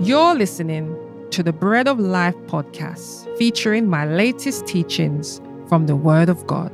You're listening to the Bread of Life podcast, featuring my latest teachings from the Word of God.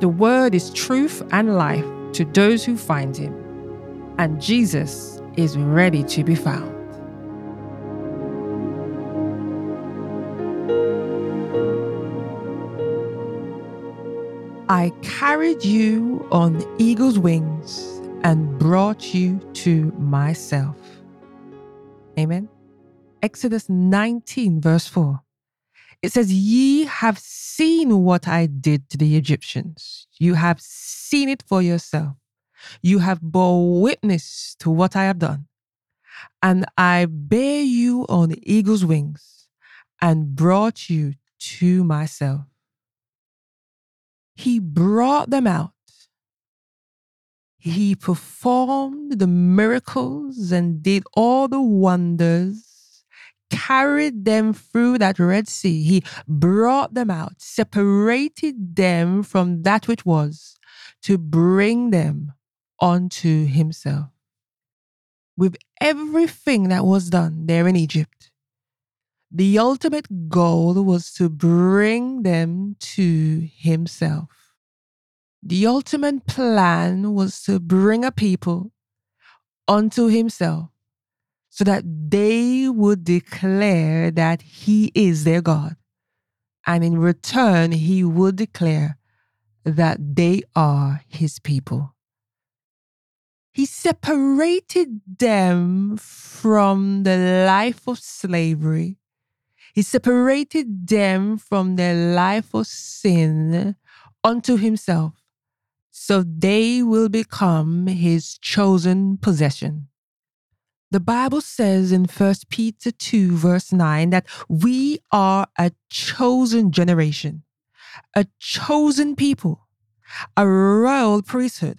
The Word is truth and life to those who find Him, and Jesus is ready to be found. I carried you on eagle's wings and brought you to myself. Amen. Exodus 19, verse 4. It says, Ye have seen what I did to the Egyptians. You have seen it for yourself. You have bore witness to what I have done. And I bear you on eagle's wings and brought you to myself. He brought them out. He performed the miracles and did all the wonders, carried them through that Red Sea. He brought them out, separated them from that which was, to bring them unto Himself. With everything that was done there in Egypt, the ultimate goal was to bring them to himself. The ultimate plan was to bring a people unto himself so that they would declare that he is their God. And in return, he would declare that they are his people. He separated them from the life of slavery he separated them from their life of sin unto himself, so they will become his chosen possession. The Bible says in 1 Peter 2, verse 9, that we are a chosen generation, a chosen people, a royal priesthood,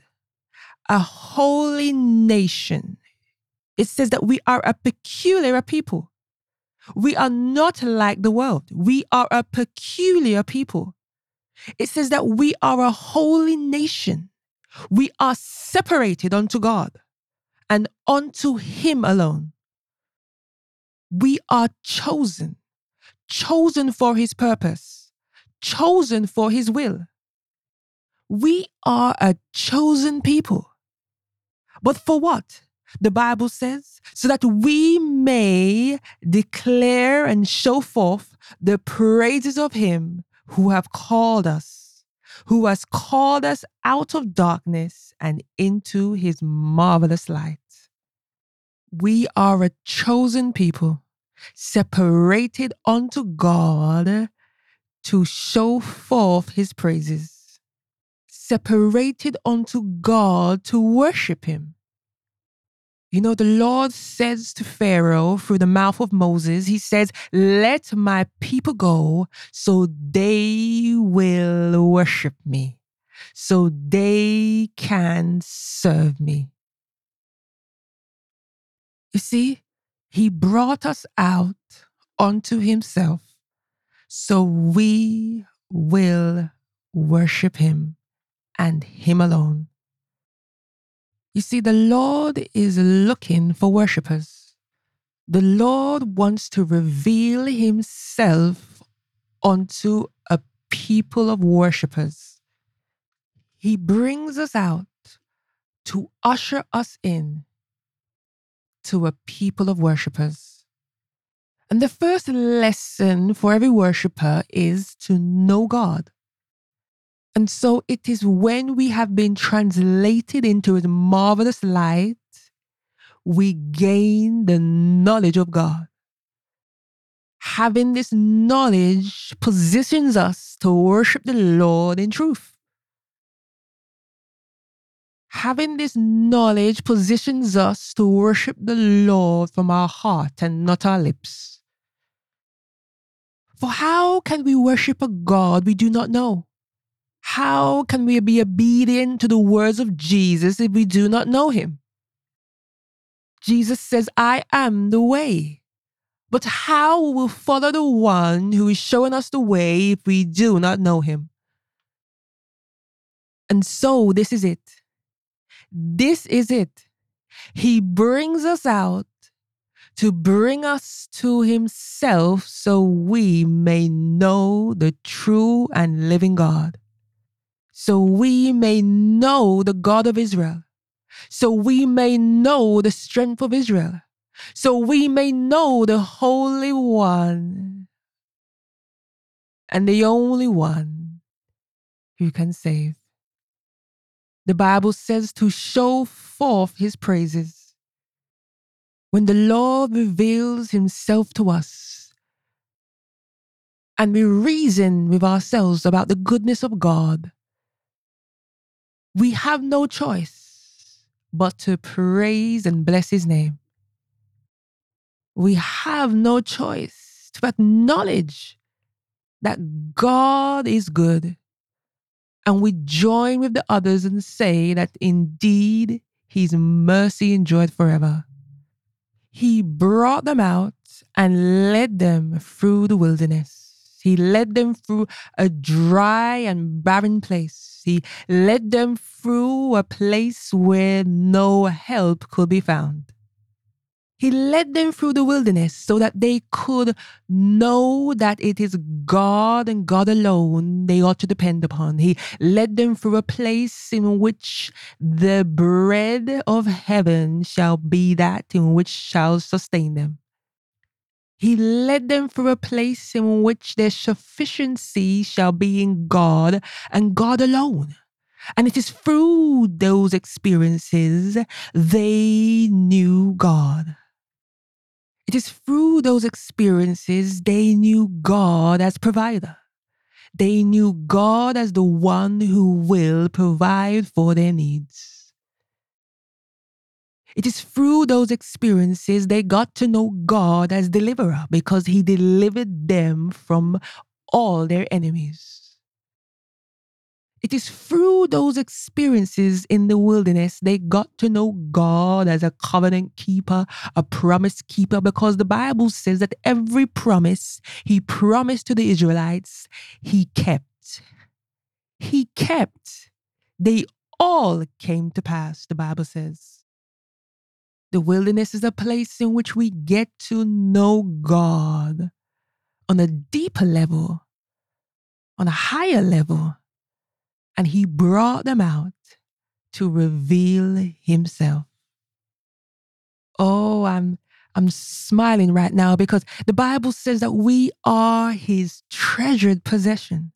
a holy nation. It says that we are a peculiar people we are not like the world. We are a peculiar people. It says that we are a holy nation. We are separated unto God and unto Him alone. We are chosen, chosen for His purpose, chosen for His will. We are a chosen people. But for what? the Bible says, so that we may declare and show forth the praises of him who have called us, who has called us out of darkness and into his marvelous light. We are a chosen people, separated unto God to show forth his praises, separated unto God to worship him you know, the Lord says to Pharaoh through the mouth of Moses, He says, Let my people go so they will worship me, so they can serve me. You see, He brought us out unto Himself so we will worship Him and Him alone. You see, the Lord is looking for worshippers. The Lord wants to reveal himself unto a people of worshippers. He brings us out to usher us in to a people of worshippers. And the first lesson for every worshiper is to know God. And so it is when we have been translated into his marvelous light, we gain the knowledge of God. Having this knowledge positions us to worship the Lord in truth. Having this knowledge positions us to worship the Lord from our heart and not our lips. For how can we worship a God we do not know? How can we be obedient to the words of Jesus if we do not know him? Jesus says, I am the way. But how will we follow the one who is showing us the way if we do not know him? And so this is it. This is it. He brings us out to bring us to himself so we may know the true and living God, so we may know the God of Israel, so we may know the strength of Israel, so we may know the Holy One and the only one who can save. The Bible says to show forth his praises. When the Lord reveals himself to us and we reason with ourselves about the goodness of God, we have no choice but to praise and bless his name. We have no choice to acknowledge that God is good and we join with the others and say that indeed his mercy endured forever. He brought them out and led them through the wilderness. He led them through a dry and barren place. He led them through a place where no help could be found. He led them through the wilderness so that they could know that it is God and God alone they ought to depend upon. He led them through a place in which the bread of heaven shall be that in which shall sustain them. He led them through a place in which their sufficiency shall be in God and God alone. And it is through those experiences they knew God. It is through those experiences they knew God as provider. They knew God as the one who will provide for their needs. It is through those experiences they got to know God as deliverer because he delivered them from all their enemies. It is through those experiences in the wilderness they got to know God as a covenant keeper, a promise keeper, because the Bible says that every promise he promised to the Israelites, he kept. He kept. They all came to pass, the Bible says. The wilderness is a place in which we get to know God on a deeper level, on a higher level and he brought them out to reveal himself. Oh, I'm I'm smiling right now because the Bible says that we are his treasured possession.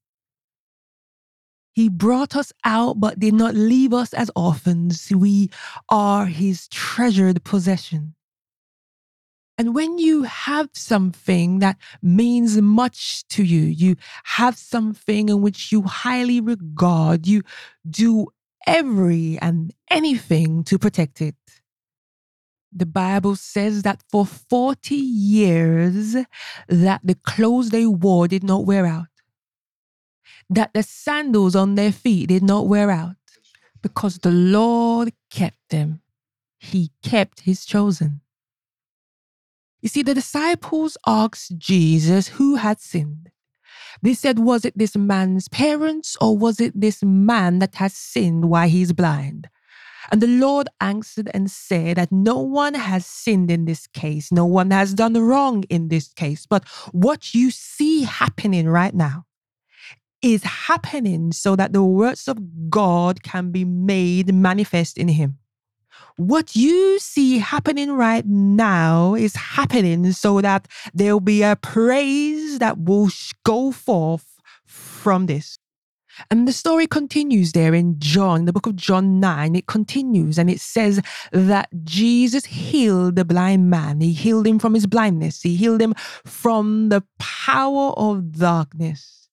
He brought us out but did not leave us as orphans. We are his treasured possession. And when you have something that means much to you, you have something in which you highly regard, you do every and anything to protect it. The Bible says that for 40 years that the clothes they wore did not wear out. That the sandals on their feet did not wear out because the Lord kept them. He kept his chosen. You see, the disciples asked Jesus who had sinned. They said, Was it this man's parents or was it this man that has sinned while he's blind? And the Lord answered and said that no one has sinned in this case. No one has done wrong in this case. But what you see happening right now is happening so that the words of God can be made manifest in him what you see happening right now is happening so that there'll be a praise that will go forth from this. And the story continues there in John, the book of John 9. It continues and it says that Jesus healed the blind man. He healed him from his blindness, he healed him from the power of darkness.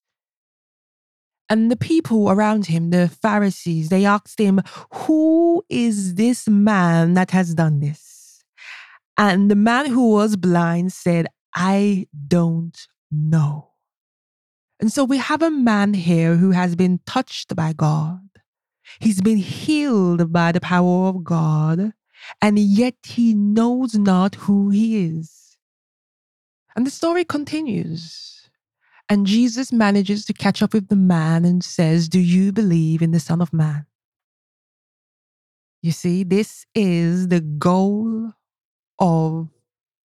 And the people around him, the Pharisees, they asked him, Who is this man that has done this? And the man who was blind said, I don't know. And so we have a man here who has been touched by God. He's been healed by the power of God, and yet he knows not who he is. And the story continues. And Jesus manages to catch up with the man and says, Do you believe in the Son of Man? You see, this is the goal of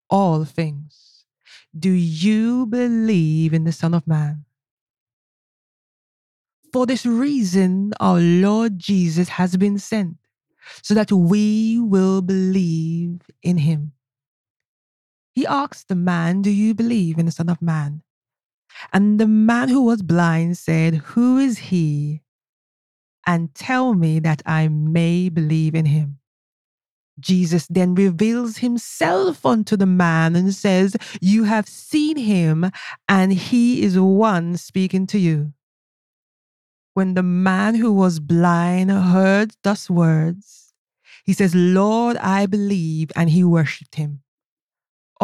all things. Do you believe in the Son of Man? For this reason, our Lord Jesus has been sent, so that we will believe in him. He asks the man, Do you believe in the Son of Man? And the man who was blind said, Who is he? And tell me that I may believe in him. Jesus then reveals himself unto the man and says, You have seen him, and he is one speaking to you. When the man who was blind heard thus words, he says, Lord, I believe, and he worshipped him.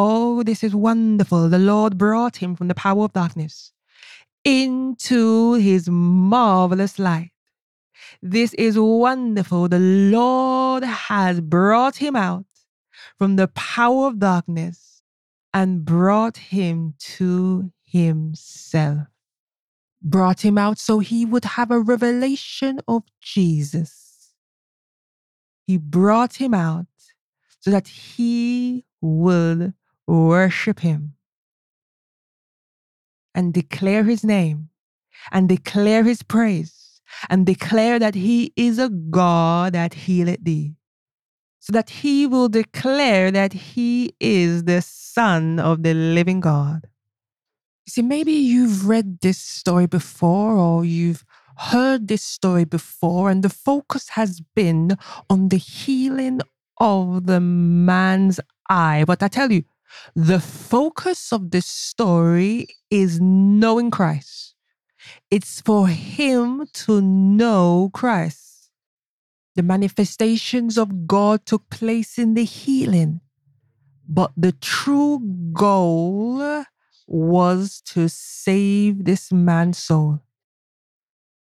Oh, this is wonderful. The Lord brought him from the power of darkness into his marvelous light. This is wonderful. The Lord has brought him out from the power of darkness and brought him to himself. Brought him out so he would have a revelation of Jesus. He brought him out so that he would worship him and declare his name and declare his praise and declare that he is a God that healeth thee. So that he will declare that he is the Son of the living God. You see, maybe you've read this story before or you've heard this story before, and the focus has been on the healing of the man's eye. But I tell you, the focus of this story is knowing Christ. It's for him to know Christ. The manifestations of God took place in the healing, but the true goal was to save this man's soul.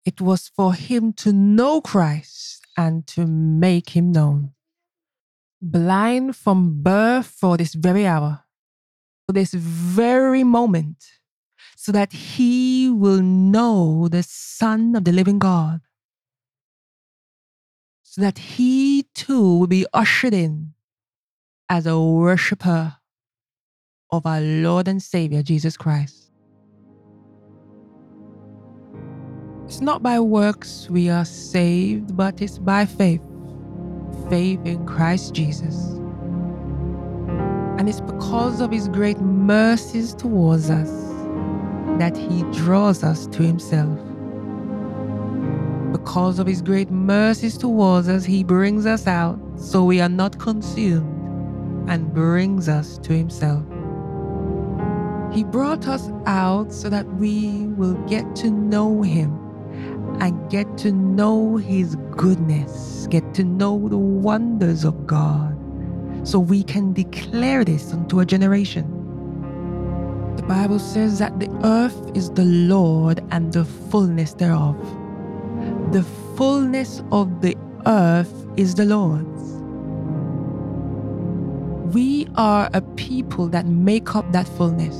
It was for him to know Christ and to make him known blind from birth for this very hour, for this very moment, so that he will know the Son of the living God, so that he too will be ushered in as a worshiper of our Lord and Savior Jesus Christ. It's not by works we are saved, but it's by faith faith in Christ Jesus. And it's because of his great mercies towards us that he draws us to himself. Because of his great mercies towards us, he brings us out so we are not consumed and brings us to himself. He brought us out so that we will get to know him and get to know His goodness, get to know the wonders of God, so we can declare this unto a generation. The Bible says that the earth is the Lord and the fullness thereof. The fullness of the earth is the Lord's. We are a people that make up that fullness.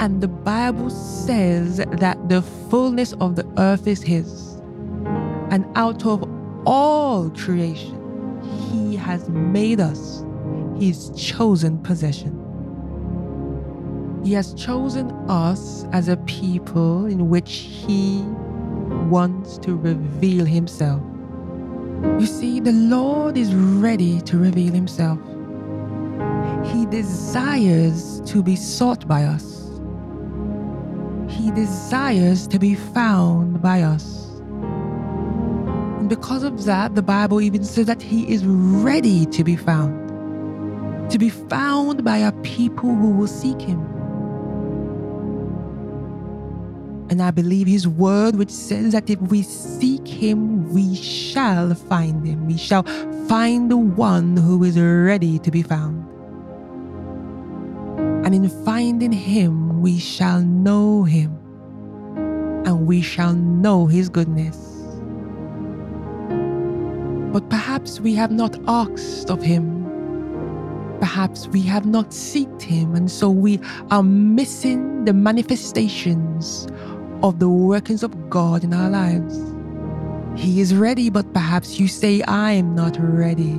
And the Bible says that the fullness of the earth is His. And out of all creation, He has made us His chosen possession. He has chosen us as a people in which He wants to reveal Himself. You see, the Lord is ready to reveal Himself. He desires to be sought by us. He desires to be found by us. Because of that, the Bible even says that He is ready to be found. To be found by a people who will seek Him. And I believe His word, which says that if we seek Him, we shall find Him. We shall find the one who is ready to be found. And in finding Him, we shall know him and we shall know his goodness. But perhaps we have not asked of him. Perhaps we have not sought him, and so we are missing the manifestations of the workings of God in our lives. He is ready, but perhaps you say, I am not ready.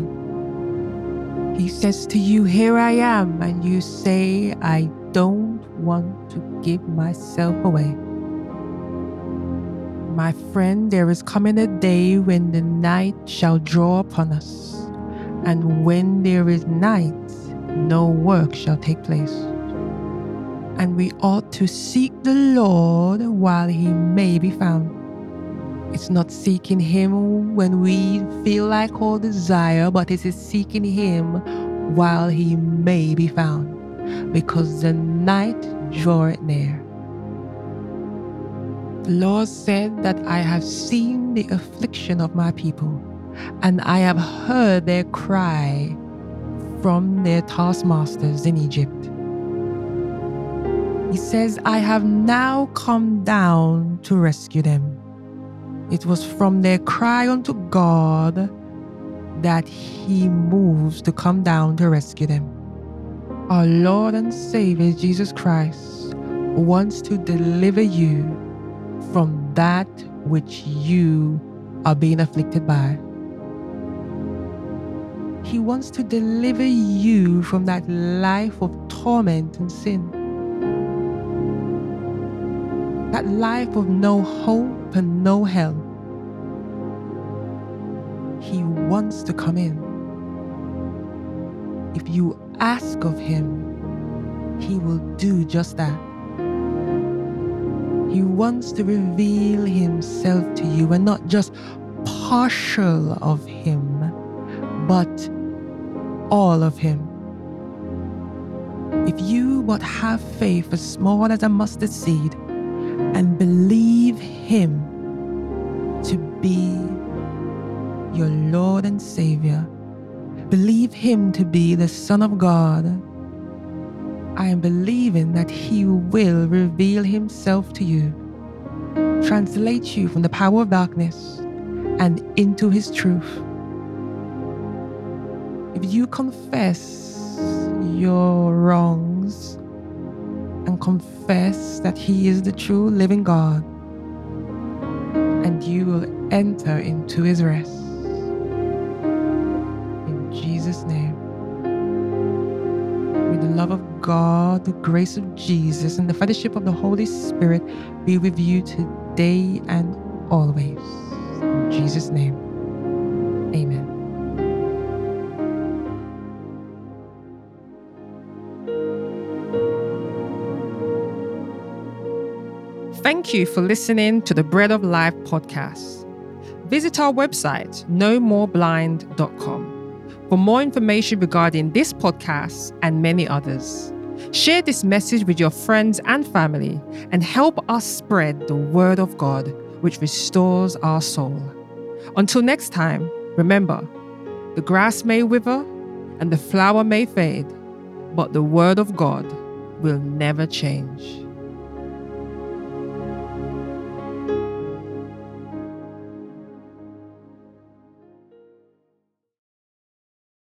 He says to you, Here I am, and you say, I don't want to give myself away. My friend, there is coming a day when the night shall draw upon us, and when there is night, no work shall take place. And we ought to seek the Lord while he may be found. It's not seeking Him when we feel like or desire, but it is seeking Him while He may be found, because the night draweth near. The Lord said that I have seen the affliction of my people, and I have heard their cry from their taskmasters in Egypt. He says, I have now come down to rescue them. It was from their cry unto God that He moves to come down to rescue them. Our Lord and Savior Jesus Christ wants to deliver you from that which you are being afflicted by. He wants to deliver you from that life of torment and sin. That life of no hope and no help. He wants to come in. If you ask of Him, He will do just that. He wants to reveal Himself to you and not just partial of Him, but all of Him. If you but have faith as small as a mustard seed and believe Him to be your Lord and Savior, believe Him to be the Son of God, I am believing that He will reveal Himself to you, translate you from the power of darkness and into His truth. If you confess your wrongs and confess that He is the true living God, and you will enter into His rest. In Jesus' name. Love of God, the grace of Jesus, and the fellowship of the Holy Spirit be with you today and always. In Jesus' name. Amen. Thank you for listening to the Bread of Life podcast. Visit our website, nomoreblind.com, for more information regarding this podcast and many others. Share this message with your friends and family and help us spread the word of God, which restores our soul. Until next time, remember the grass may wither and the flower may fade, but the word of God will never change.